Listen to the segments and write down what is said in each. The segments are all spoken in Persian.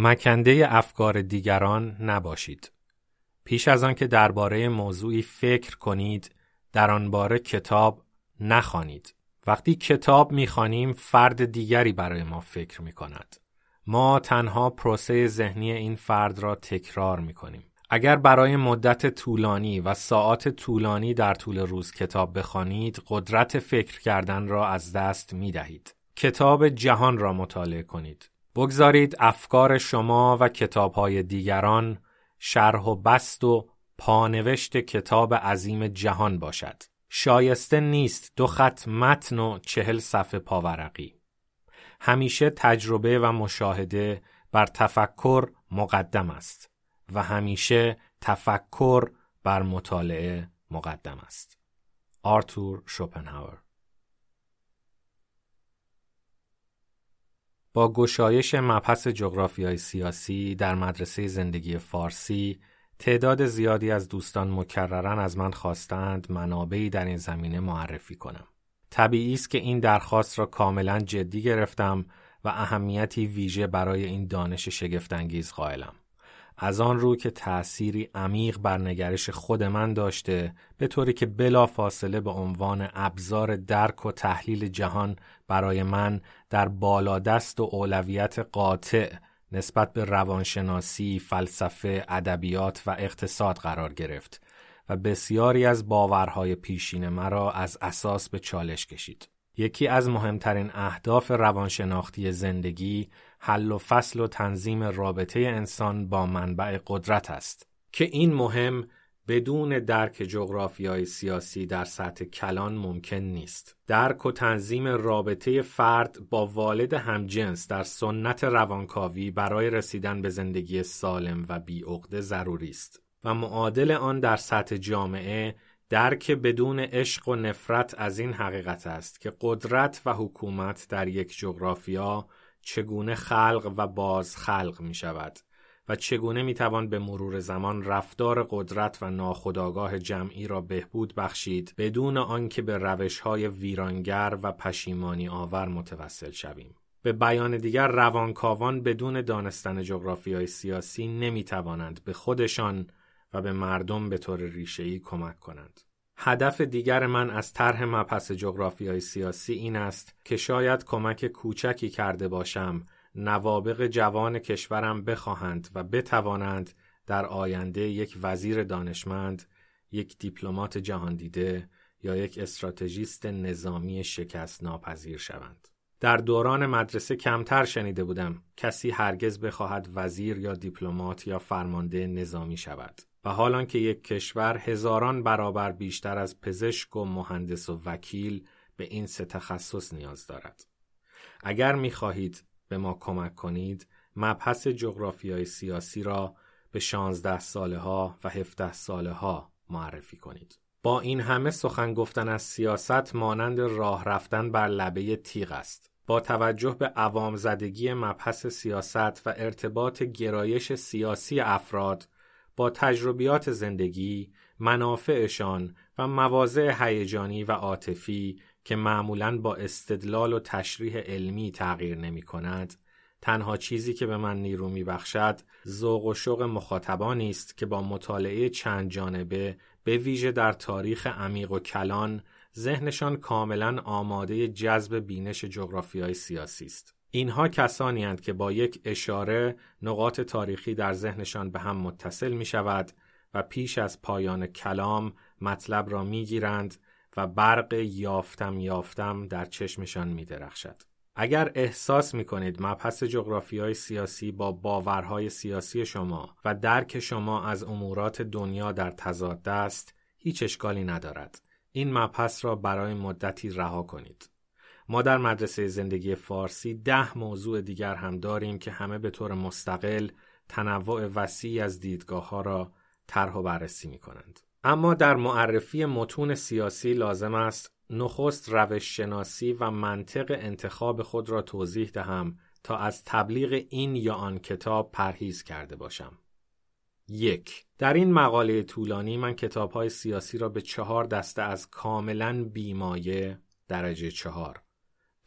مکنده افکار دیگران نباشید. پیش از آن که درباره موضوعی فکر کنید، در آن باره کتاب نخوانید. وقتی کتاب می‌خوانیم فرد دیگری برای ما فکر می کند. ما تنها پروسه ذهنی این فرد را تکرار می کنیم. اگر برای مدت طولانی و ساعات طولانی در طول روز کتاب بخوانید، قدرت فکر کردن را از دست می دهید. کتاب جهان را مطالعه کنید. بگذارید افکار شما و کتابهای دیگران شرح و بست و پانوشت کتاب عظیم جهان باشد. شایسته نیست دو خط متن و چهل صفحه پاورقی. همیشه تجربه و مشاهده بر تفکر مقدم است و همیشه تفکر بر مطالعه مقدم است. آرتور شوپنهاور با گشایش مبحث جغرافیای سیاسی در مدرسه زندگی فارسی تعداد زیادی از دوستان مکررن از من خواستند منابعی در این زمینه معرفی کنم. طبیعی است که این درخواست را کاملا جدی گرفتم و اهمیتی ویژه برای این دانش شگفتانگیز قائلم. از آن رو که تأثیری عمیق بر نگرش خود من داشته به طوری که بلا فاصله به عنوان ابزار درک و تحلیل جهان برای من در بالادست و اولویت قاطع نسبت به روانشناسی، فلسفه، ادبیات و اقتصاد قرار گرفت و بسیاری از باورهای پیشین مرا از اساس به چالش کشید. یکی از مهمترین اهداف روانشناختی زندگی حل و فصل و تنظیم رابطه انسان با منبع قدرت است که این مهم بدون درک جغرافیای سیاسی در سطح کلان ممکن نیست. درک و تنظیم رابطه فرد با والد همجنس در سنت روانکاوی برای رسیدن به زندگی سالم و بیعقده ضروری است و معادل آن در سطح جامعه درک بدون عشق و نفرت از این حقیقت است که قدرت و حکومت در یک جغرافیا چگونه خلق و باز خلق می شود و چگونه می توان به مرور زمان رفتار قدرت و ناخودآگاه جمعی را بهبود بخشید بدون آنکه به روش های ویرانگر و پشیمانی آور متوسل شویم. به بیان دیگر روانکاوان بدون دانستن جغرافیای سیاسی نمی توانند به خودشان و به مردم به طور ریشه‌ای کمک کنند. هدف دیگر من از طرح مبحث جغرافیای سیاسی این است که شاید کمک کوچکی کرده باشم نوابق جوان کشورم بخواهند و بتوانند در آینده یک وزیر دانشمند، یک دیپلمات جهان دیده یا یک استراتژیست نظامی شکست ناپذیر شوند. در دوران مدرسه کمتر شنیده بودم کسی هرگز بخواهد وزیر یا دیپلمات یا فرمانده نظامی شود. و حالان که یک کشور هزاران برابر بیشتر از پزشک و مهندس و وکیل به این سه تخصص نیاز دارد. اگر می خواهید به ما کمک کنید، مبحث جغرافیای سیاسی را به 16 ساله ها و 17 ساله ها معرفی کنید. با این همه سخن گفتن از سیاست مانند راه رفتن بر لبه تیغ است. با توجه به عوام زدگی مبحث سیاست و ارتباط گرایش سیاسی افراد با تجربیات زندگی، منافعشان و مواضع هیجانی و عاطفی که معمولا با استدلال و تشریح علمی تغییر نمی کند، تنها چیزی که به من نیرو می بخشد ذوق و شوق مخاطبانی است که با مطالعه چند جانبه به ویژه در تاریخ عمیق و کلان ذهنشان کاملا آماده جذب بینش جغرافیای سیاسی است. اینها کسانی هستند که با یک اشاره نقاط تاریخی در ذهنشان به هم متصل می شود و پیش از پایان کلام مطلب را می گیرند و برق یافتم یافتم در چشمشان می درخشد. اگر احساس می کنید مبحث جغرافیای سیاسی با باورهای سیاسی شما و درک شما از امورات دنیا در تضاد است، هیچ اشکالی ندارد. این مبحث را برای مدتی رها کنید. ما در مدرسه زندگی فارسی ده موضوع دیگر هم داریم که همه به طور مستقل تنوع وسیعی از دیدگاه ها را طرح و بررسی می کنند. اما در معرفی متون سیاسی لازم است نخست روش شناسی و منطق انتخاب خود را توضیح دهم تا از تبلیغ این یا آن کتاب پرهیز کرده باشم. یک در این مقاله طولانی من کتاب های سیاسی را به چهار دسته از کاملا بیمایه درجه چهار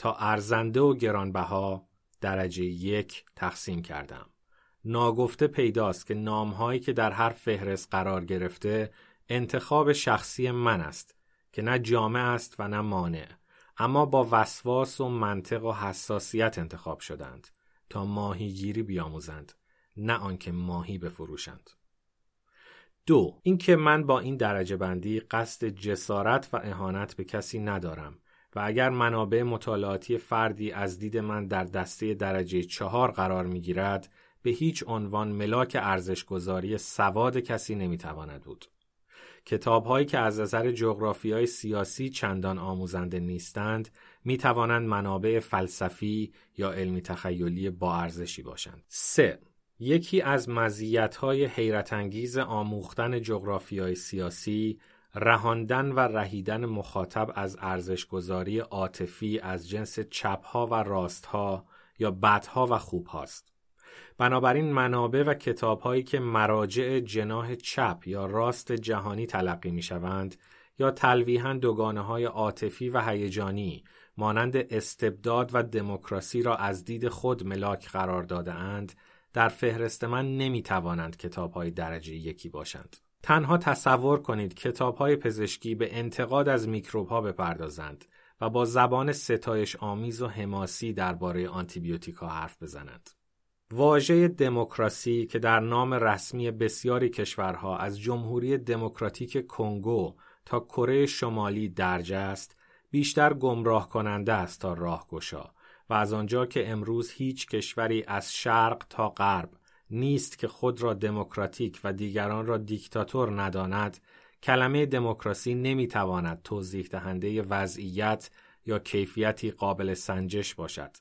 تا ارزنده و گرانبها درجه یک تقسیم کردم. ناگفته پیداست که نامهایی که در هر فهرست قرار گرفته انتخاب شخصی من است که نه جامع است و نه مانع. اما با وسواس و منطق و حساسیت انتخاب شدند تا ماهیگیری بیاموزند نه آنکه ماهی بفروشند. دو اینکه من با این درجه بندی قصد جسارت و اهانت به کسی ندارم. و اگر منابع مطالعاتی فردی از دید من در دسته درجه چهار قرار می گیرد به هیچ عنوان ملاک ارزشگذاری سواد کسی نمی‌تواند بود. کتاب هایی که از نظر جغرافی سیاسی چندان آموزنده نیستند می توانند منابع فلسفی یا علمی تخیلی با ارزشی باشند. 3. یکی از مزیت‌های حیرت انگیز آموختن جغرافیای سیاسی رهاندن و رهیدن مخاطب از ارزشگذاری عاطفی از جنس چپها و راستها یا بدها و خوبهاست. بنابراین منابع و کتابهایی که مراجع جناه چپ یا راست جهانی تلقی می شوند یا تلویحا دوگانه های عاطفی و هیجانی مانند استبداد و دموکراسی را از دید خود ملاک قرار داده اند در فهرست من نمی توانند کتاب های درجه یکی باشند. تنها تصور کنید کتاب های پزشکی به انتقاد از میکروب ها بپردازند و با زبان ستایش آمیز و حماسی درباره آنتیبیوتیک حرف بزنند. واژه دموکراسی که در نام رسمی بسیاری کشورها از جمهوری دموکراتیک کنگو تا کره شمالی درج است بیشتر گمراه کننده است تا راهگشا و از آنجا که امروز هیچ کشوری از شرق تا غرب نیست که خود را دموکراتیک و دیگران را دیکتاتور نداند کلمه دموکراسی نمی‌تواند توضیح دهنده وضعیت یا کیفیتی قابل سنجش باشد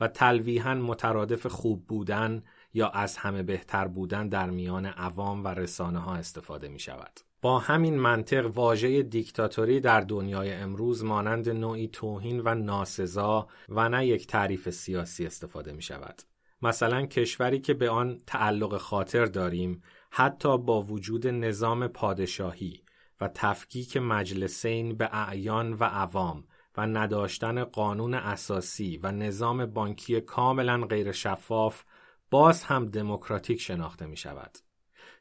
و تلویحا مترادف خوب بودن یا از همه بهتر بودن در میان عوام و رسانه ها استفاده می شود. با همین منطق واژه دیکتاتوری در دنیای امروز مانند نوعی توهین و ناسزا و نه یک تعریف سیاسی استفاده می شود. مثلا کشوری که به آن تعلق خاطر داریم حتی با وجود نظام پادشاهی و تفکیک مجلسین به اعیان و عوام و نداشتن قانون اساسی و نظام بانکی کاملا غیر شفاف باز هم دموکراتیک شناخته می شود.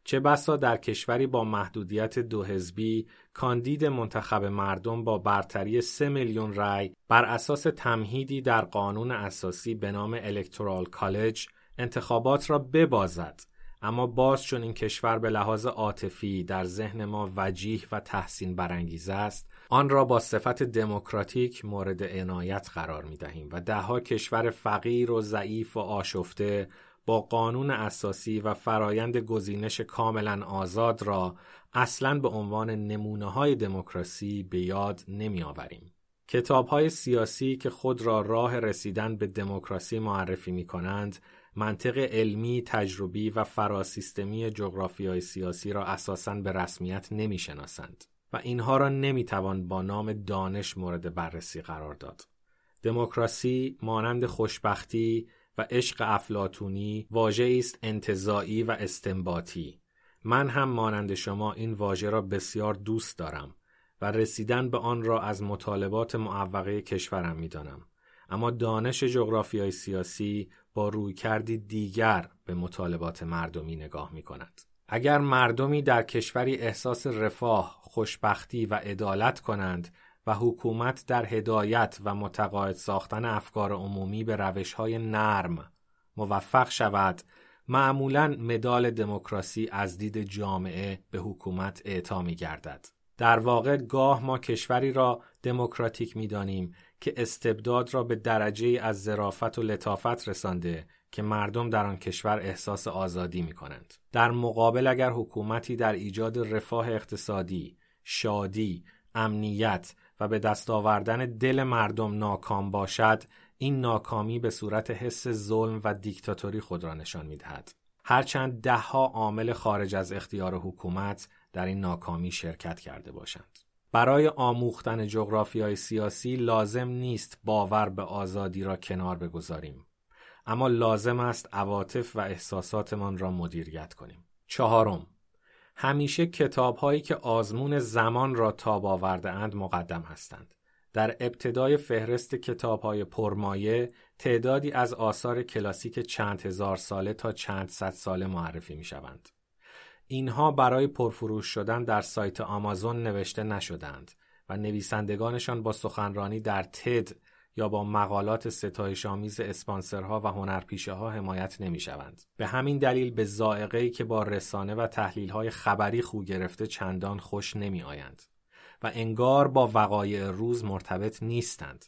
چه بسا در کشوری با محدودیت دو حزبی کاندید منتخب مردم با برتری سه میلیون رای بر اساس تمهیدی در قانون اساسی به نام الکترال کالج انتخابات را ببازد. اما باز چون این کشور به لحاظ عاطفی در ذهن ما وجیح و تحسین برانگیز است آن را با صفت دموکراتیک مورد عنایت قرار می دهیم و دهها کشور فقیر و ضعیف و آشفته با قانون اساسی و فرایند گزینش کاملا آزاد را اصلا به عنوان نمونه های دموکراسی به یاد نمی آوریم. کتاب های سیاسی که خود را راه رسیدن به دموکراسی معرفی می کنند منطق علمی، تجربی و فراسیستمی های سیاسی را اساساً به رسمیت نمی شناسند و اینها را نمی توان با نام دانش مورد بررسی قرار داد. دموکراسی مانند خوشبختی و عشق افلاتونی واژه است انتظاعی و استنباطی من هم مانند شما این واژه را بسیار دوست دارم و رسیدن به آن را از مطالبات معوقه کشورم می‌دانم اما دانش جغرافیای سیاسی با روی کردی دیگر به مطالبات مردمی نگاه می کند. اگر مردمی در کشوری احساس رفاه، خوشبختی و عدالت کنند و حکومت در هدایت و متقاعد ساختن افکار عمومی به روش های نرم موفق شود معمولا مدال دموکراسی از دید جامعه به حکومت اعطا می گردد. در واقع گاه ما کشوری را دموکراتیک می دانیم که استبداد را به درجه از ظرافت و لطافت رسانده که مردم در آن کشور احساس آزادی می کنند. در مقابل اگر حکومتی در ایجاد رفاه اقتصادی، شادی، امنیت و به دست آوردن دل مردم ناکام باشد این ناکامی به صورت حس ظلم و دیکتاتوری خود را نشان می‌دهد. هرچند دهها عامل خارج از اختیار حکومت در این ناکامی شرکت کرده باشند. برای آموختن جغرافیای سیاسی لازم نیست باور به آزادی را کنار بگذاریم. اما لازم است عواطف و احساساتمان را مدیریت کنیم. چهارم همیشه کتاب هایی که آزمون زمان را تاب آورده اند مقدم هستند. در ابتدای فهرست کتاب های پرمایه تعدادی از آثار کلاسیک چند هزار ساله تا چند صد ساله معرفی می شوند. اینها برای پرفروش شدن در سایت آمازون نوشته نشدند و نویسندگانشان با سخنرانی در تد یا با مقالات ستایش آمیز اسپانسرها و هنرپیشه ها حمایت نمی شوند. به همین دلیل به زائقه که با رسانه و تحلیل های خبری خو گرفته چندان خوش نمی آیند و انگار با وقایع روز مرتبط نیستند.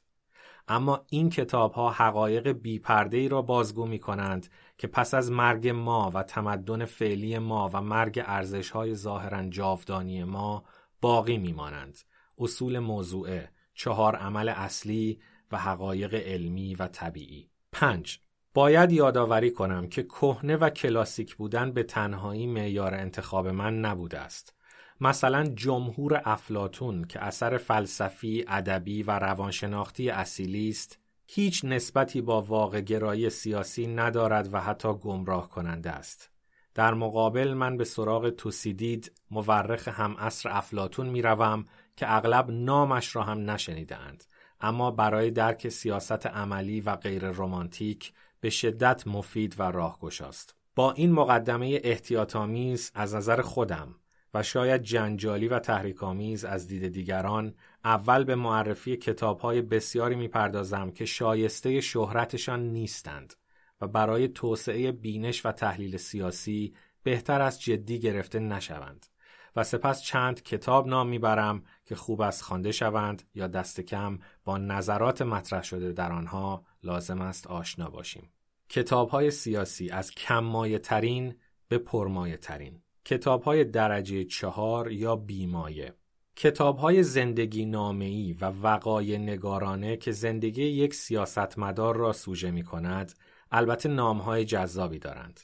اما این کتاب ها حقایق بیپرده ای را بازگو می کنند که پس از مرگ ما و تمدن فعلی ما و مرگ ارزش های ظاهرا جاودانی ما باقی می مانند. اصول موضوعه، چهار عمل اصلی و حقایق علمی و طبیعی. 5. باید یادآوری کنم که کهنه و کلاسیک بودن به تنهایی معیار انتخاب من نبوده است. مثلا جمهور افلاتون که اثر فلسفی، ادبی و روانشناختی اصیلی است، هیچ نسبتی با واقع گرایی سیاسی ندارد و حتی گمراه کننده است. در مقابل من به سراغ توسیدید مورخ هم اصر افلاتون می روم که اغلب نامش را هم نشنیدند اما برای درک سیاست عملی و غیر رمانتیک به شدت مفید و راهگشاست. با این مقدمه احتیاطآمیز از نظر خودم و شاید جنجالی و تحریکآمیز از دید دیگران اول به معرفی کتابهای بسیاری می‌پردازم که شایسته شهرتشان نیستند و برای توسعه بینش و تحلیل سیاسی بهتر از جدی گرفته نشوند و سپس چند کتاب نام می‌برم که خوب است خوانده شوند یا دست کم با نظرات مطرح شده در آنها لازم است آشنا باشیم. کتاب های سیاسی از کم مایه ترین به پرمایه ترین. کتاب های درجه چهار یا بیمایه. کتاب های زندگی نامعی و وقای نگارانه که زندگی یک سیاستمدار را سوژه می کند البته نام های جذابی دارند.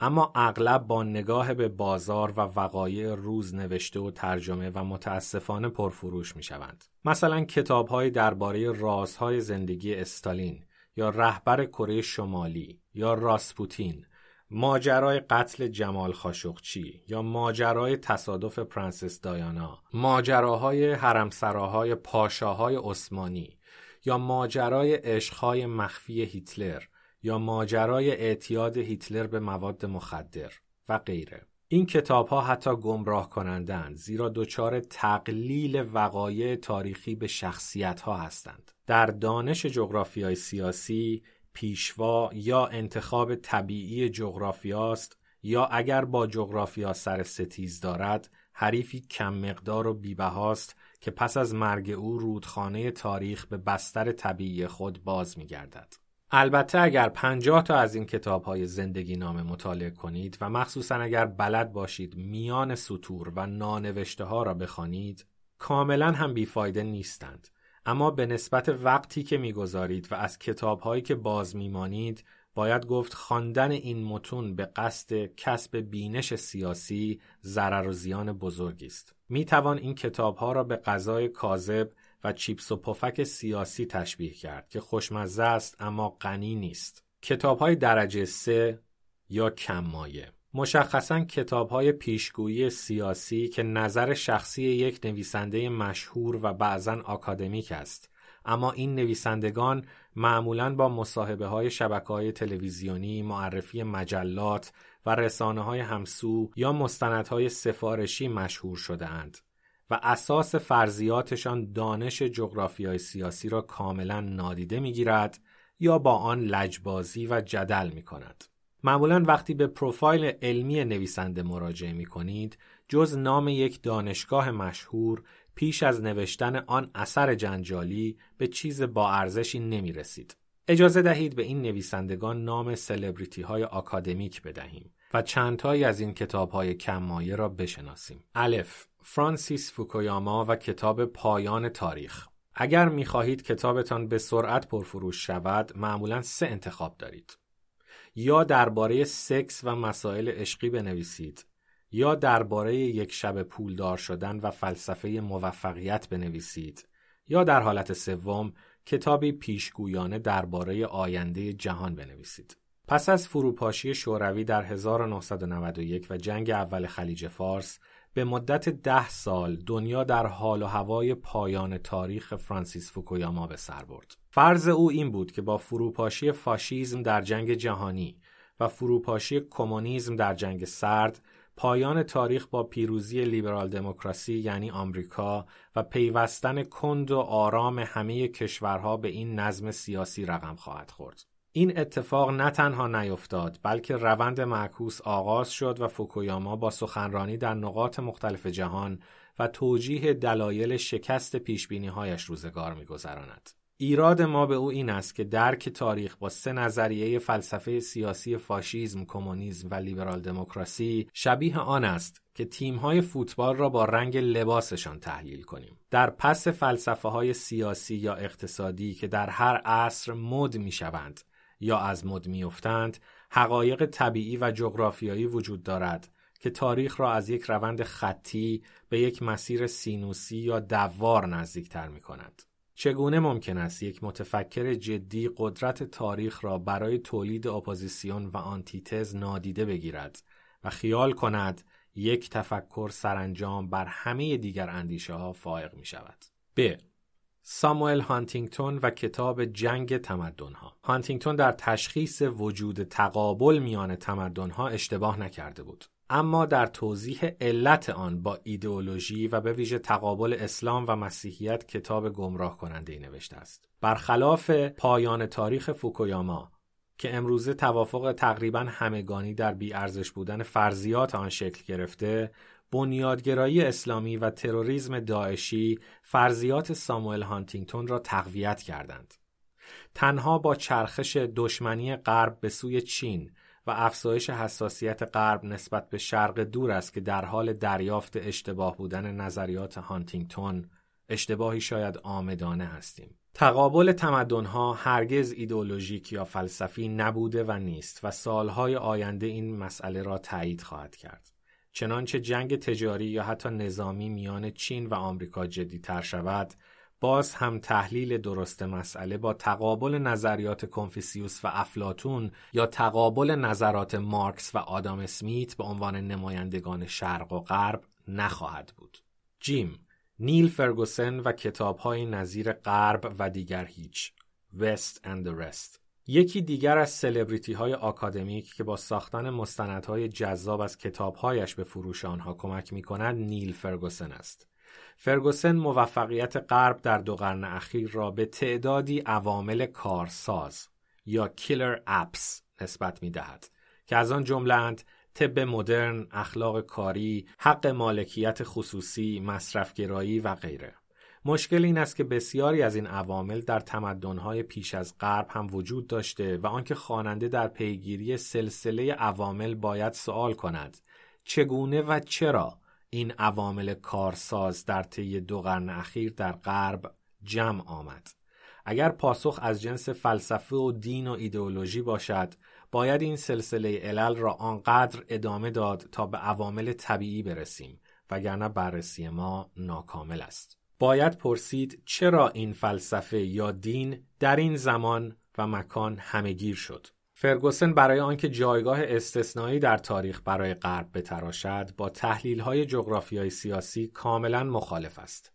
اما اغلب با نگاه به بازار و وقایع روز نوشته و ترجمه و متاسفانه پرفروش می شوند. مثلا کتاب های درباره رازهای زندگی استالین یا رهبر کره شمالی یا راسپوتین ماجرای قتل جمال خاشقچی یا ماجرای تصادف پرنسس دایانا ماجراهای حرمسراهای پاشاهای عثمانی یا ماجرای عشقهای مخفی هیتلر یا ماجرای اعتیاد هیتلر به مواد مخدر و غیره این کتاب ها حتی گمراه کنندند زیرا دچار تقلیل وقایع تاریخی به شخصیت ها هستند در دانش جغرافیای سیاسی پیشوا یا انتخاب طبیعی جغرافیاست یا اگر با جغرافیا سر ستیز دارد حریفی کم مقدار و بیبهاست که پس از مرگ او رودخانه تاریخ به بستر طبیعی خود باز می گردد. البته اگر پنجاه تا از این کتاب های زندگی نامه مطالعه کنید و مخصوصا اگر بلد باشید میان سطور و نانوشته ها را بخوانید کاملا هم بیفایده نیستند اما به نسبت وقتی که می‌گذارید و از کتاب هایی که باز میمانید باید گفت خواندن این متون به قصد کسب بینش سیاسی ضرر و زیان بزرگی است. می توان این کتاب ها را به غذای کاذب و چیپس و پفک سیاسی تشبیه کرد که خوشمزه است اما غنی نیست. کتاب های درجه سه یا کم مایه مشخصا کتاب های پیشگویی سیاسی که نظر شخصی یک نویسنده مشهور و بعضا آکادمیک است اما این نویسندگان معمولا با مصاحبه های شبکه های تلویزیونی، معرفی مجلات و رسانه های همسو یا مستندهای سفارشی مشهور شده اند. و اساس فرضیاتشان دانش جغرافیای سیاسی را کاملا نادیده می‌گیرد یا با آن لجبازی و جدل می کند. معمولا وقتی به پروفایل علمی نویسنده مراجعه می کنید جز نام یک دانشگاه مشهور پیش از نوشتن آن اثر جنجالی به چیز با ارزشی نمی رسید. اجازه دهید به این نویسندگان نام سلبریتی های آکادمیک بدهیم و چندتایی از این کتاب های کم را بشناسیم. الف فرانسیس فوکویاما و کتاب پایان تاریخ. اگر می خواهید کتابتان به سرعت پرفروش شود معمولا سه انتخاب دارید. یا درباره سکس و مسائل عشقی بنویسید یا درباره یک شب پولدار شدن و فلسفه موفقیت بنویسید یا در حالت سوم کتابی پیشگویانه درباره آینده جهان بنویسید. پس از فروپاشی شوروی در 1991 و جنگ اول خلیج فارس به مدت ده سال دنیا در حال و هوای پایان تاریخ فرانسیس فوکویاما به سر برد. فرض او این بود که با فروپاشی فاشیزم در جنگ جهانی و فروپاشی کمونیسم در جنگ سرد پایان تاریخ با پیروزی لیبرال دموکراسی یعنی آمریکا و پیوستن کند و آرام همه کشورها به این نظم سیاسی رقم خواهد خورد. این اتفاق نه تنها نیفتاد بلکه روند معکوس آغاز شد و فوکویاما با سخنرانی در نقاط مختلف جهان و توجیه دلایل شکست پیشبینیهایش روزگار میگذراند. ایراد ما به او این است که درک تاریخ با سه نظریه فلسفه سیاسی فاشیزم، کمونیسم و لیبرال دموکراسی شبیه آن است که تیم‌های فوتبال را با رنگ لباسشان تحلیل کنیم. در پس فلسفه های سیاسی یا اقتصادی که در هر عصر مد می‌شوند یا از مد میافتند، حقایق طبیعی و جغرافیایی وجود دارد که تاریخ را از یک روند خطی به یک مسیر سینوسی یا دوار نزدیکتر می کند. چگونه ممکن است یک متفکر جدی قدرت تاریخ را برای تولید اپوزیسیون و آنتی‌تز نادیده بگیرد و خیال کند یک تفکر سرانجام بر همه دیگر اندیشه ها فائق می شود. ب. ساموئل هانتینگتون و کتاب جنگ تمدن ها. هانتینگتون در تشخیص وجود تقابل میان تمدن ها اشتباه نکرده بود. اما در توضیح علت آن با ایدئولوژی و به ویژه تقابل اسلام و مسیحیت کتاب گمراه کننده ای نوشته است. برخلاف پایان تاریخ فوکویاما که امروزه توافق تقریبا همگانی در بیارزش بودن فرضیات آن شکل گرفته، بنیادگرایی اسلامی و تروریسم داعشی فرضیات ساموئل هانتینگتون را تقویت کردند. تنها با چرخش دشمنی غرب به سوی چین و افزایش حساسیت غرب نسبت به شرق دور است که در حال دریافت اشتباه بودن نظریات هانتینگتون اشتباهی شاید آمدانه هستیم. تقابل تمدنها هرگز ایدئولوژیک یا فلسفی نبوده و نیست و سالهای آینده این مسئله را تایید خواهد کرد. چنانچه جنگ تجاری یا حتی نظامی میان چین و آمریکا جدیتر شود باز هم تحلیل درست مسئله با تقابل نظریات کنفیسیوس و افلاتون یا تقابل نظرات مارکس و آدام اسمیت به عنوان نمایندگان شرق و غرب نخواهد بود. جیم نیل فرگوسن و کتابهای نظیر غرب و دیگر هیچ West and the Rest یکی دیگر از سلبریتی های آکادمیک که با ساختن مستندهای جذاب از کتابهایش به فروش آنها کمک می کند نیل فرگوسن است. فرگوسن موفقیت غرب در دو قرن اخیر را به تعدادی عوامل کارساز یا کیلر اپس نسبت می دهد که از آن جملند طب مدرن، اخلاق کاری، حق مالکیت خصوصی، مصرفگرایی و غیره. مشکل این است که بسیاری از این عوامل در تمدن‌های پیش از غرب هم وجود داشته و آنکه خواننده در پیگیری سلسله عوامل باید سوال کند. چگونه و چرا این عوامل کارساز در طی دو قرن اخیر در غرب جمع آمد؟ اگر پاسخ از جنس فلسفه و دین و ایدئولوژی باشد باید این سلسله علل را آنقدر ادامه داد تا به عوامل طبیعی برسیم وگرنه بررسی ما ناکامل است. باید پرسید چرا این فلسفه یا دین در این زمان و مکان همهگیر شد فرگوسن برای آنکه جایگاه استثنایی در تاریخ برای غرب بتراشد با تحلیل های جغرافیای سیاسی کاملا مخالف است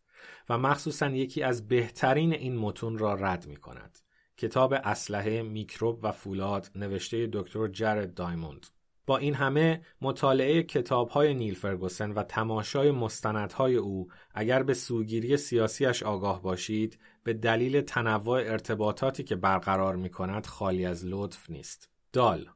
و مخصوصا یکی از بهترین این متون را رد می کند. کتاب اسلحه میکروب و فولاد نوشته دکتر جرد دایموند با این همه مطالعه کتاب های نیل فرگوسن و تماشای مستندهای او اگر به سوگیری سیاسیش آگاه باشید به دلیل تنوع ارتباطاتی که برقرار می کند خالی از لطف نیست. دال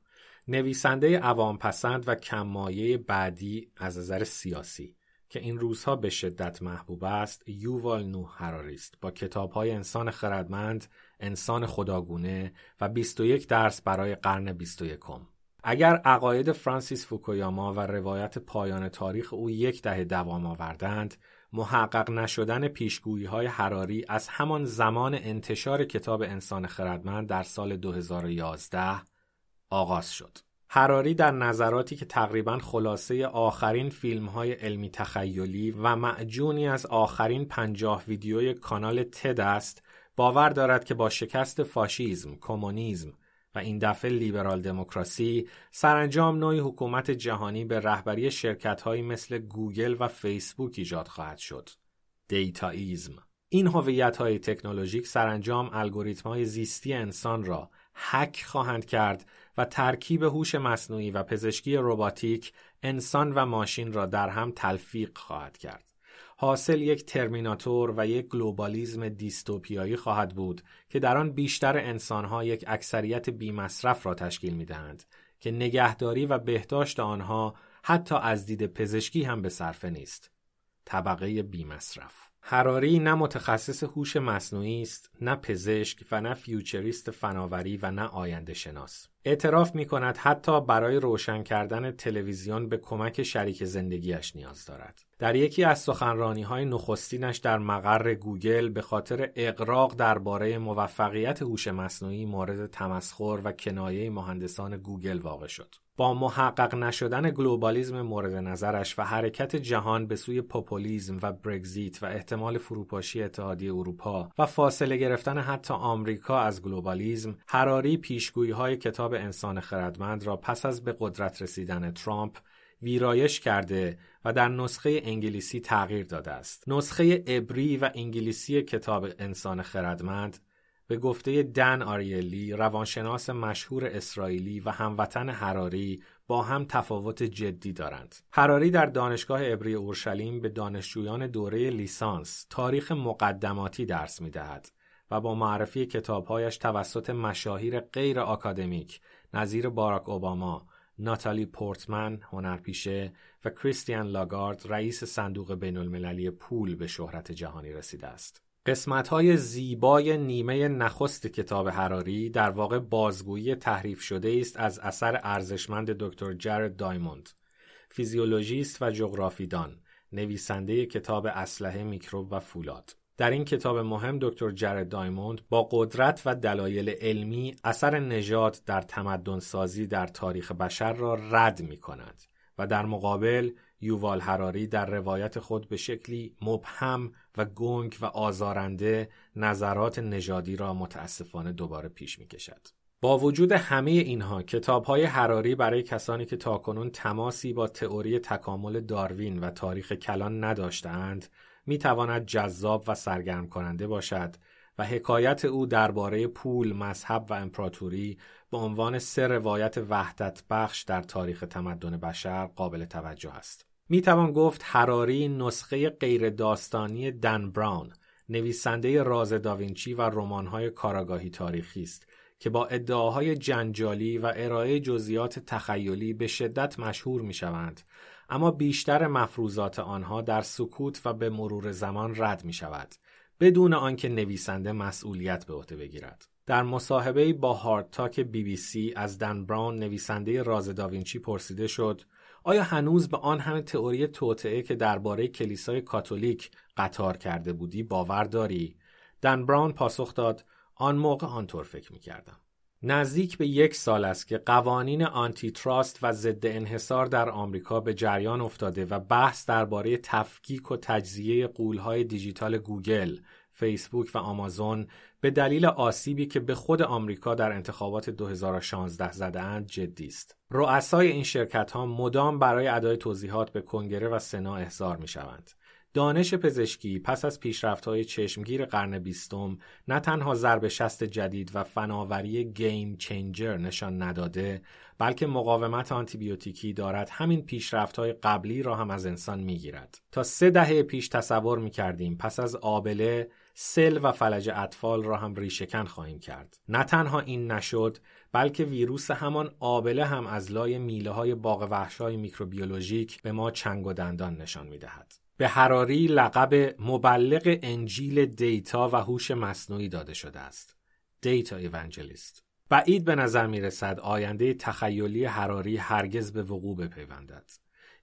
نویسنده عوام پسند و کمایه بعدی از نظر سیاسی که این روزها به شدت محبوب است یووال نو هراری است با های انسان خردمند، انسان خداگونه و 21 درس برای قرن 21 اگر عقاید فرانسیس فوکویاما و روایت پایان تاریخ او یک دهه دوام آوردند محقق نشدن پیشگویی های حراری از همان زمان انتشار کتاب انسان خردمند در سال 2011 آغاز شد. حراری در نظراتی که تقریبا خلاصه آخرین فیلم های علمی تخیلی و معجونی از آخرین پنجاه ویدیوی کانال تد است باور دارد که با شکست فاشیزم، کمونیسم و این دفعه لیبرال دموکراسی سرانجام نوعی حکومت جهانی به رهبری شرکت‌هایی مثل گوگل و فیسبوک ایجاد خواهد شد. dataism این هویت های تکنولوژیک سرانجام الگوریتم های زیستی انسان را هک خواهند کرد و ترکیب هوش مصنوعی و پزشکی رباتیک انسان و ماشین را در هم تلفیق خواهد کرد. حاصل یک terminator و یک گلوبالیزم دیستوپیایی خواهد بود که در آن بیشتر انسانها یک اکثریت بیمصرف را تشکیل می دهند که نگهداری و بهداشت آنها حتی از دید پزشکی هم به صرفه نیست. طبقه بیمصرف هراری نه متخصص هوش مصنوعی است، نه پزشک و نه futurist فناوری و نه آینده شناس. اعتراف می کند حتی برای روشن کردن تلویزیون به کمک شریک زندگیش نیاز دارد. در یکی از سخنرانی های نخستینش در مقر گوگل به خاطر اغراق درباره موفقیت هوش مصنوعی مورد تمسخر و کنایه مهندسان گوگل واقع شد. با محقق نشدن گلوبالیزم مورد نظرش و حرکت جهان به سوی پوپولیزم و برگزیت و احتمال فروپاشی اتحادیه اروپا و فاصله گرفتن حتی آمریکا از گلوبالیزم هراری پیشگویی های کتاب انسان خردمند را پس از به قدرت رسیدن ترامپ ویرایش کرده و در نسخه انگلیسی تغییر داده است. نسخه عبری و انگلیسی کتاب انسان خردمند به گفته دن آریلی روانشناس مشهور اسرائیلی و هموطن هراری با هم تفاوت جدی دارند. هراری در دانشگاه عبری اورشلیم به دانشجویان دوره لیسانس تاریخ مقدماتی درس می دهد و با معرفی کتابهایش توسط مشاهیر غیر آکادمیک نظیر باراک اوباما، ناتالی پورتمن هنرپیشه و کریستیان لاگارد رئیس صندوق بین المللی پول به شهرت جهانی رسیده است. قسمت های زیبای نیمه نخست کتاب هراری در واقع بازگویی تحریف شده است از اثر ارزشمند دکتر جرد دایموند فیزیولوژیست و جغرافیدان نویسنده کتاب اسلحه میکروب و فولاد. در این کتاب مهم دکتر جرد دایموند با قدرت و دلایل علمی اثر نژاد در تمدن سازی در تاریخ بشر را رد می کند و در مقابل یووال هراری در روایت خود به شکلی مبهم و گنگ و آزارنده نظرات نژادی را متاسفانه دوباره پیش می کشد. با وجود همه اینها کتاب های حراری برای کسانی که تاکنون تماسی با تئوری تکامل داروین و تاریخ کلان نداشتهاند می تواند جذاب و سرگرم کننده باشد و حکایت او درباره پول، مذهب و امپراتوری به عنوان سه روایت وحدت بخش در تاریخ تمدن بشر قابل توجه است. می توان گفت هراری نسخه غیر داستانی دن براون نویسنده راز داوینچی و رمان‌های کاراگاهی تاریخی است که با ادعاهای جنجالی و ارائه جزئیات تخیلی به شدت مشهور می شوند اما بیشتر مفروضات آنها در سکوت و به مرور زمان رد می شود بدون آنکه نویسنده مسئولیت به عهده بگیرد. در مصاحبه با هارد تاک بی بی سی از دن براون نویسنده راز داوینچی پرسیده شد آیا هنوز به آن همه تئوری توطئه که درباره کلیسای کاتولیک قطار کرده بودی باور داری؟ دن براون پاسخ داد آن موقع آنطور فکر می کردم. نزدیک به یک سال است که قوانین antitrust و ضد انحصار در آمریکا به جریان افتاده و بحث درباره تفکیک و تجزیه غولهای دیجیتال گوگل، فیسبوک و آمازون به دلیل آسیبی که به خود آمریکا در انتخابات 2016 زدهاند جدی است. رؤسای این شرکت ها مدام برای ادای توضیحات به کنگره و سنا احضار می شوند. دانش پزشکی پس از های چشمگیر قرن بیستم نه تنها ضرب شست جدید و فناوری game changer نشان نداده بلکه مقاومت آنتیبیوتیکی دارد همین های قبلی را هم از انسان می‌گیرد تا سه دهه پیش تصور می کردیم پس از آبله سل و فلج اطفال را هم ریشه‌کن خواهیم کرد نه تنها این نشد بلکه ویروس همان آبله هم از لای میله های باغ وحش‌های میکروبیولوژیک به ما چنگ و دندان نشان می دهد. به هراری لقب مبلغ انجیل data و هوش مصنوعی داده شده است. دیتا ایونجلیست. بعید به نظر می رسد آینده تخیلی حراری هرگز به وقوع بپیوندد.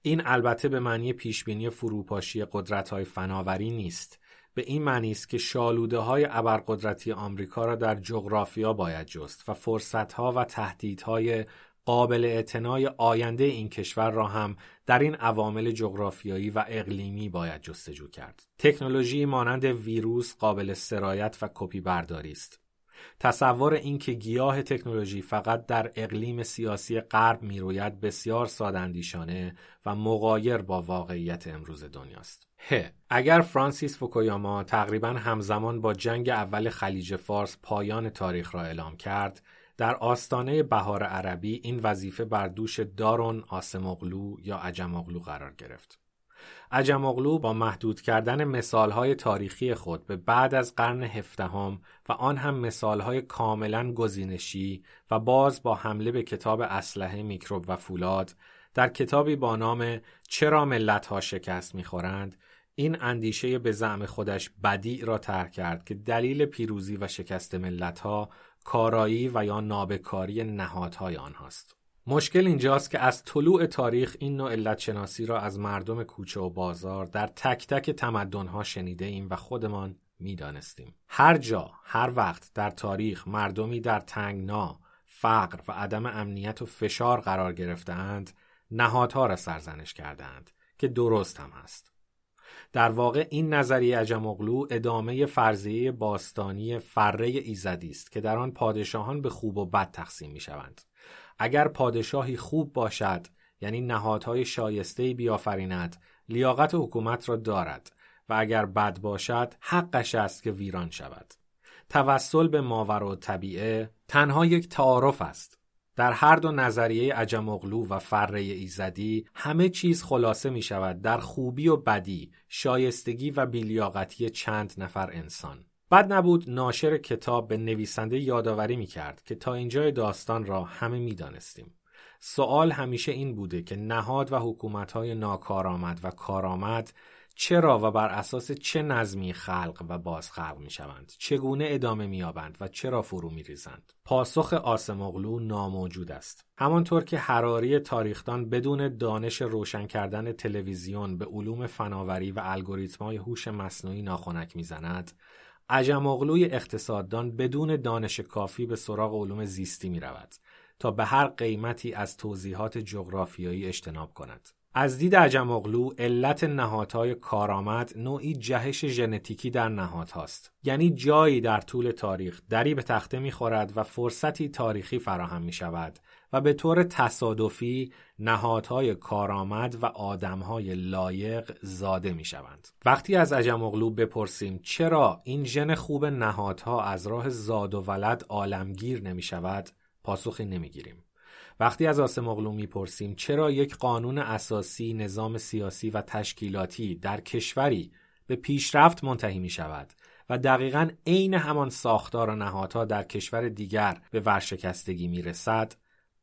این البته به معنی پیشبینی فروپاشی قدرت های فناوری نیست. به این معنی است که شالوده های ابرقدرتی آمریکا را در جغرافیا باید جست و فرصت ها و تهدیدهای قابل اعتنای آینده این کشور را هم در این عوامل جغرافیایی و اقلیمی باید جستجو کرد. تکنولوژی مانند ویروس قابل سرایت و کپی برداری است. تصور اینکه گیاه تکنولوژی فقط در اقلیم سیاسی غرب می‌روید بسیار سادندیشانه و مغایر با واقعیت امروز دنیاست. ه اگر فرانسیس فوکویاما تقریبا همزمان با جنگ اول خلیج فارس پایان تاریخ را اعلام کرد در آستانه بهار عربی این وظیفه بر دوش دارون آسمغلو یا عجماغلو قرار گرفت. عجماغلو با محدود کردن مثالهای تاریخی خود به بعد از قرن هفدهم و آن هم مثالهای کاملا گزینشی و باز با حمله به کتاب اسلحه میکروب و فولاد در کتابی با نام چرا ملتها شکست می‌خورند این اندیشه به زعم خودش بدیع را طرح کرد که دلیل پیروزی و شکست ملتها کارایی و یا نابکاری نهادهای آنهاست. مشکل اینجاست که از طلوع تاریخ این نوع علت شناسی را از مردم کوچه و بازار در تک تک تمدنها شنیده ایم و خودمان می‌دانستیم. هر جا، هر وقت در تاریخ مردمی در تنگنا، فقر و عدم امنیت و فشار قرار گرفتهاند، نهادها را سرزنش کردهاند که درست هم هست. در واقع این نظریه عجماغلو ادامه فرضیه باستانی فره ایزدی است که در آن پادشاهان به خوب و بد تقسیم می شوند. اگر پادشاهی خوب باشد یعنی نهادهای شایسته بیافریند لیاقت حکومت را دارد و اگر بد باشد حقش است که ویران شود توسل به ماور و طبیعه تنها یک تعارف است در هر دو نظریه عجماغلو و فره ایزدی همه چیز خلاصه می شود در خوبی و بدی، شایستگی و بیلیاقتی چند نفر انسان. بد نبود ناشر کتاب به نویسنده یادآوری می کرد که تا اینجای داستان را همه می دانستیم. سوال همیشه این بوده که نهاد و حکومتهای ناکارآمد و کارآمد چرا و بر اساس چه نظمی خلق و باز خلق می شوند؟ چگونه ادامه می یابند و چرا فرو می ریزند؟ پاسخ آسمغلو ناموجود است. همانطور که حراری تاریخدان بدون دانش روشن کردن تلویزیون به علوم فناوری و الگوریتم‌های هوش مصنوعی ناخنک می‌زند، عجماغلوی اقتصاددان بدون دانش کافی به سراغ علوم زیستی می رود تا به هر قیمتی از توضیحات جغرافیایی اجتناب کند. از دید عجماغلو علت نهادهای کارآمد نوعی جهش ژنتیکی در نهادهاست یعنی جایی در طول تاریخ دری به تخته می‌خورد و فرصتی تاریخی فراهم می شود و به طور تصادفی نهادهای کارآمد و آدمهای لایق زاده می شوند. وقتی از عجماغلو بپرسیم چرا این ژن خوب نهادها از راه زاد و ولد عالمگیر نمی شود پاسخی نمی گیریم. وقتی از آسماغلو می‌پرسیم چرا یک قانون اساسی نظام سیاسی و تشکیلاتی در کشوری به پیشرفت منتهی می شود و دقیقا عین همان ساختار و نهادها در کشور دیگر به ورشکستگی می رسد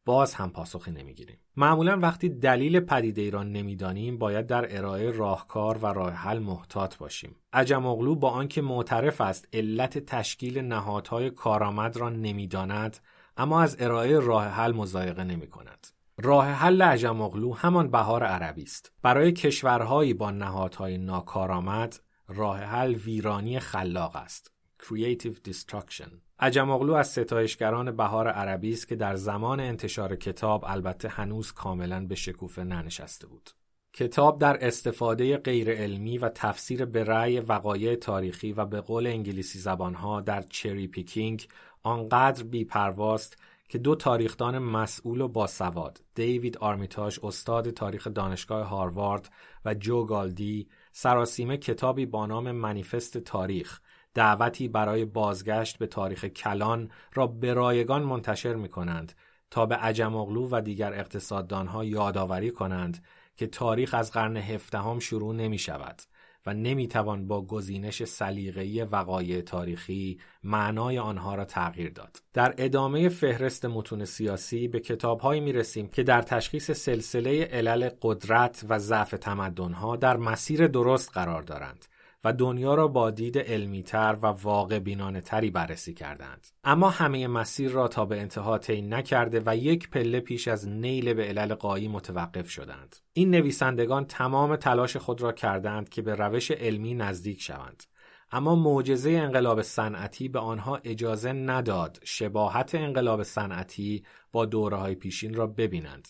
باز هم پاسخی نمی‌گیریم. معمولا وقتی دلیل پدیده ای را نمی‌دانیم باید در ارائه راهکار و راه حل محتاط باشیم. عجم با آنکه معترف است علت تشکیل نهادهای کارآمد را نمی‌داند اما از ارائه راه حل مزایقه نمی کند. راه حل عجم همان بهار عربی است. برای کشورهایی با نهادهای ناکارآمد راه حل ویرانی خلاق است. Creative Destruction عجم از ستایشگران بهار عربی است که در زمان انتشار کتاب البته هنوز کاملا به شکوفه ننشسته بود. کتاب در استفاده غیر علمی و تفسیر به رأی وقایع تاریخی و به قول انگلیسی زبانها در چری پیکینگ آنقدر بیپرواست که دو تاریخدان مسئول و باسواد دیوید آرمیتاژ استاد تاریخ دانشگاه هاروارد و جو گالدی سراسیمه کتابی با نام منیفست تاریخ دعوتی برای بازگشت به تاریخ کلان را به رایگان منتشر می کنند تا به عجماغلو و دیگر اقتصاددانها یادآوری کنند که تاریخ از قرن هفدهم شروع نمی شود و نمی‌توان با گزینش سلیقه‌ای وقایع تاریخی معنای آنها را تغییر داد. در ادامه فهرست متون سیاسی به کتابهایی می رسیم که در تشخیص سلسله علل قدرت و ضعف تمدنها در مسیر درست قرار دارند و دنیا را با دید علمیتر و واقع بینانه تری بررسی کردند. اما همه مسیر را تا به انتها طی نکرده و یک پله پیش از نیل به علل قایی متوقف شدند. این نویسندگان تمام تلاش خود را کردند که به روش علمی نزدیک شوند. اما معجزه انقلاب صنعتی به آنها اجازه نداد شباهت انقلاب صنعتی با دوره های پیشین را ببینند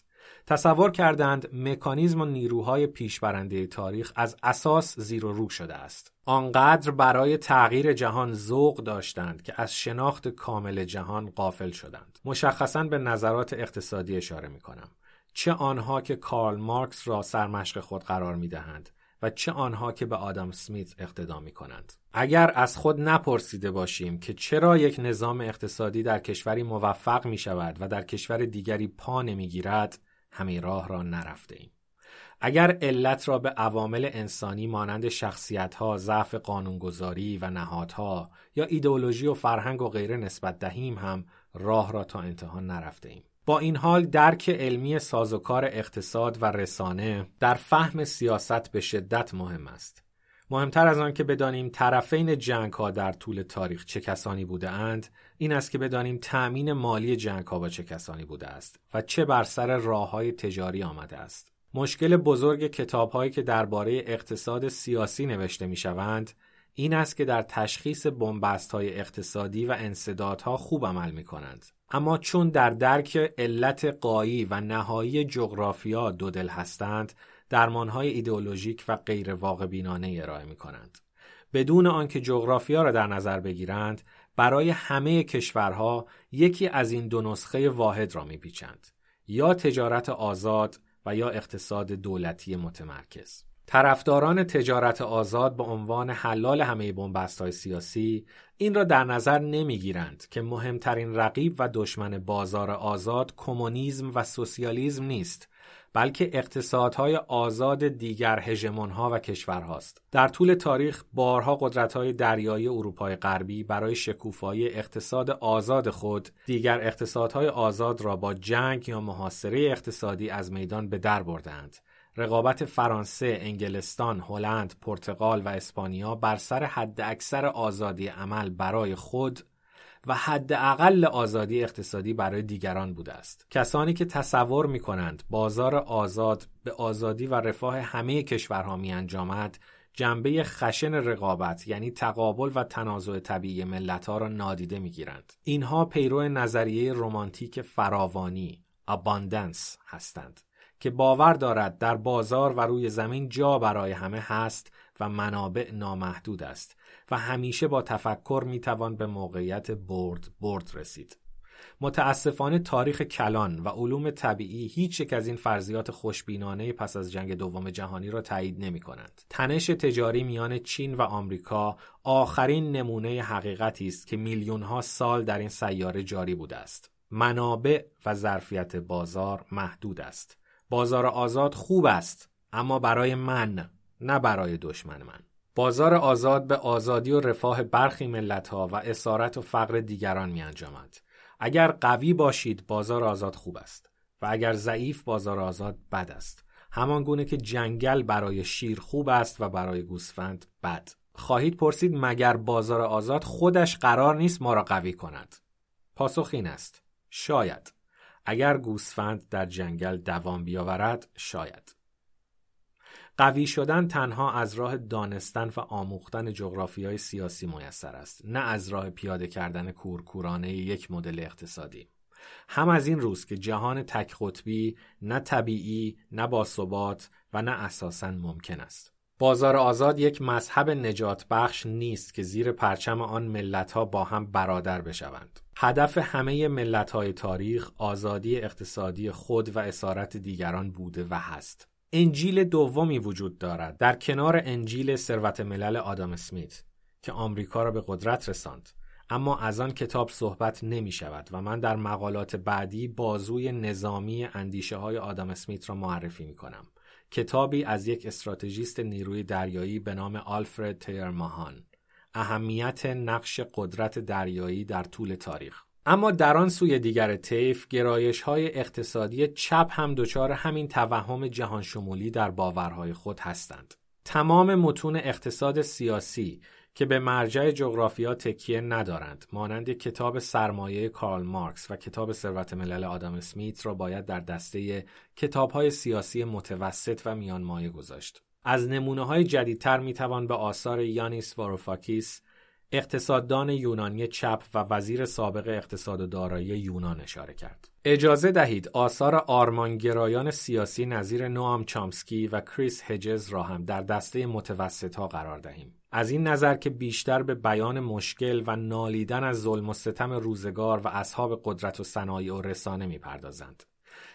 تصور کردند مکانیزم و نیروهای پیشبرنده تاریخ از اساس زیر و رو شده است. آنقدر برای تغییر جهان ذوق داشتند که از شناخت کامل جهان قافل شدند. مشخصا به نظرات اقتصادی اشاره می کنم. چه آنها که کارل مارکس را سرمشق خود قرار می دهند و چه آنها که به آدم سمیت اقتدا می کنند. اگر از خود نپرسیده باشیم که چرا یک نظام اقتصادی در کشوری موفق می شود و در کشور دیگری پا نمی گیرد همه راه را نرفته ایم. اگر علت را به عوامل انسانی مانند شخصیتها، ضعف قانونگذاری و نهادها یا ایدئولوژی و فرهنگ و غیره نسبت دهیم هم راه را تا انتها نرفته ایم. با این حال درک علمی سازوکار اقتصاد و رسانه در فهم سیاست به شدت مهم است. مهمتر از آن که بدانیم طرفین جنگ ها در طول تاریخ چه کسانی بوده اند این است که بدانیم تأمین مالی جنگ ها با چه کسانی بوده است و چه بر سر راه های تجاری آمده است. مشکل بزرگ کتاب هایی که درباره اقتصاد سیاسی نوشته می شوند این است که در تشخیص بنبست های اقتصادی و انصدادها خوب عمل می کنند. اما چون در درک علت قایی و نهایی جغرافیا دودل هستند درمانهای ایدئولوژیک و غیر واقع بینانه ارائه می کنند. بدون آنکه جغرافیا را در نظر بگیرند برای همه کشورها یکی از این دو نسخه واحد را میپیچند یا تجارت آزاد و یا اقتصاد دولتی متمرکز طرفداران تجارت آزاد به عنوان حلال همه های سیاسی این را در نظر نمی‌گیرند که مهمترین رقیب و دشمن بازار آزاد کمونیسم و سوسیالیسم نیست بلکه اقتصادهای آزاد دیگر هژمونها و کشورهاست. در طول تاریخ بارها قدرت‌های دریایی اروپای غربی برای شکوفایی اقتصاد آزاد خود دیگر اقتصادهای آزاد را با جنگ یا محاصره اقتصادی از میدان به در بردند. رقابت فرانسه، انگلستان، هلند، پرتغال و اسپانیا بر سر حد اکثر آزادی عمل برای خود و حداقل آزادی اقتصادی برای دیگران بوده است کسانی که تصور می کنند بازار آزاد به آزادی و رفاه همه کشورها می انجامد جنبه خشن رقابت یعنی تقابل و تنازع طبیعی ملتها را نادیده می گیرند. اینها پیرو نظریه رمانتیک فراوانی abundance هستند که باور دارد در بازار و روی زمین جا برای همه هست و منابع نامحدود است و همیشه با تفکر می‌توان به موقعیت برد برد رسید. متاسفانه تاریخ کلان و علوم طبیعی هیچ یک از این فرضیات خوشبینانه پس از جنگ دوم جهانی را تایید نمی کنند. تنش تجاری میان چین و آمریکا آخرین نمونه حقیقتی است که میلیون ها سال در این سیاره جاری بوده است. منابع و ظرفیت بازار محدود است. بازار آزاد خوب است اما برای من نه برای دشمن من. بازار آزاد به آزادی و رفاه برخی ملتها و اسارت و فقر دیگران می انجامد. اگر قوی باشید بازار آزاد خوب است و اگر ضعیف بازار آزاد بد است. همان گونه که جنگل برای شیر خوب است و برای گوسفند بد. خواهید پرسید مگر بازار آزاد خودش قرار نیست ما را قوی کند؟ پاسخ این است. شاید. اگر گوسفند در جنگل دوام بیاورد شاید. قوی شدن تنها از راه دانستن و آموختن های سیاسی میسر است نه از راه پیاده کردن کورکورانه یک مدل اقتصادی هم از این روز که جهان تک قطبی نه طبیعی نه باثبات و نه اساسا ممکن است بازار آزاد یک مذهب نجات بخش نیست که زیر پرچم آن ملت ها با هم برادر بشوند. هدف همه ملت های تاریخ آزادی اقتصادی خود و اسارت دیگران بوده و هست. انجیل دومی وجود دارد. در کنار انجیل ثروت ملل آدم اسمیت که آمریکا را به قدرت رساند. اما از آن کتاب صحبت نمی شود و من در مقالات بعدی بازوی نظامی اندیشه های آدم اسمیت را معرفی می کنم. کتابی از یک استراتژیست نیروی دریایی به نام آلفرد تیرماهان. اهمیت نقش قدرت دریایی در طول تاریخ. اما در آن سوی دیگر طیف گرایش های اقتصادی چپ هم دچار همین توهم جهان شمولی در باورهای خود هستند. تمام متون اقتصاد سیاسی که به مرجع جغرافیا تکیه ندارند مانند کتاب سرمایه کارل مارکس و کتاب ثروت ملل آدم اسمیت را باید در دسته های سیاسی متوسط و میان مایه گذاشت از نمونه های جدیدتر می توان به آثار یانیس واروفاکیس اقتصاددان یونانی چپ و وزیر سابق اقتصاد و دارایی یونان اشاره کرد. اجازه دهید آثار آرمانگرایان سیاسی نظیر نوام چامسکی و کریس هجز را هم در دسته متوسط ها قرار دهیم. از این نظر که بیشتر به بیان مشکل و نالیدن از ظلم و ستم روزگار و اصحاب قدرت و صنایع و رسانه می‌پردازند.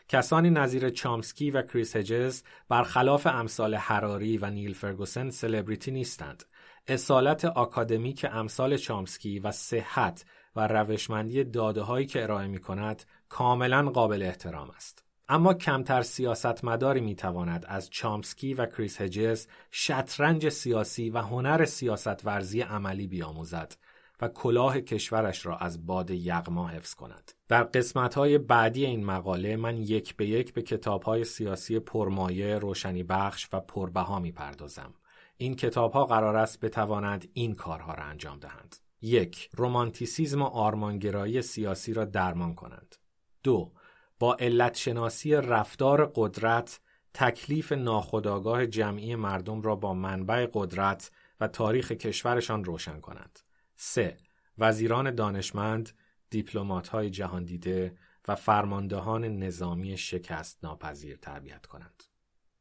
کسانی نظیر چامسکی و کریس هجز برخلاف امثال هراری و نیل فرگوسن سلبریتی نیستند اصالت آکادمیک امثال چامسکی و صحت و روشمندی داده هایی که ارائه می کند کاملا قابل احترام است. اما کمتر سیاستمداری می تواند از چامسکی و کریس هجز شطرنج سیاسی و هنر سیاست ورزی عملی بیاموزد و کلاه کشورش را از باد یغما حفظ کند. در قسمت های بعدی این مقاله من یک به یک به کتاب های سیاسی پرمایه، روشنی بخش و پربها می پردازم. این کتاب ها قرار است بتوانند این کارها را انجام دهند. یک رومانتیسیزم و آرمانگرایی سیاسی را درمان کنند. دو با علت شناسی رفتار قدرت تکلیف ناخودآگاه جمعی مردم را با منبع قدرت و تاریخ کشورشان روشن کنند. 3. وزیران دانشمند، دیپلمات های جهان دیده و فرماندهان نظامی شکست ناپذیر تربیت کنند.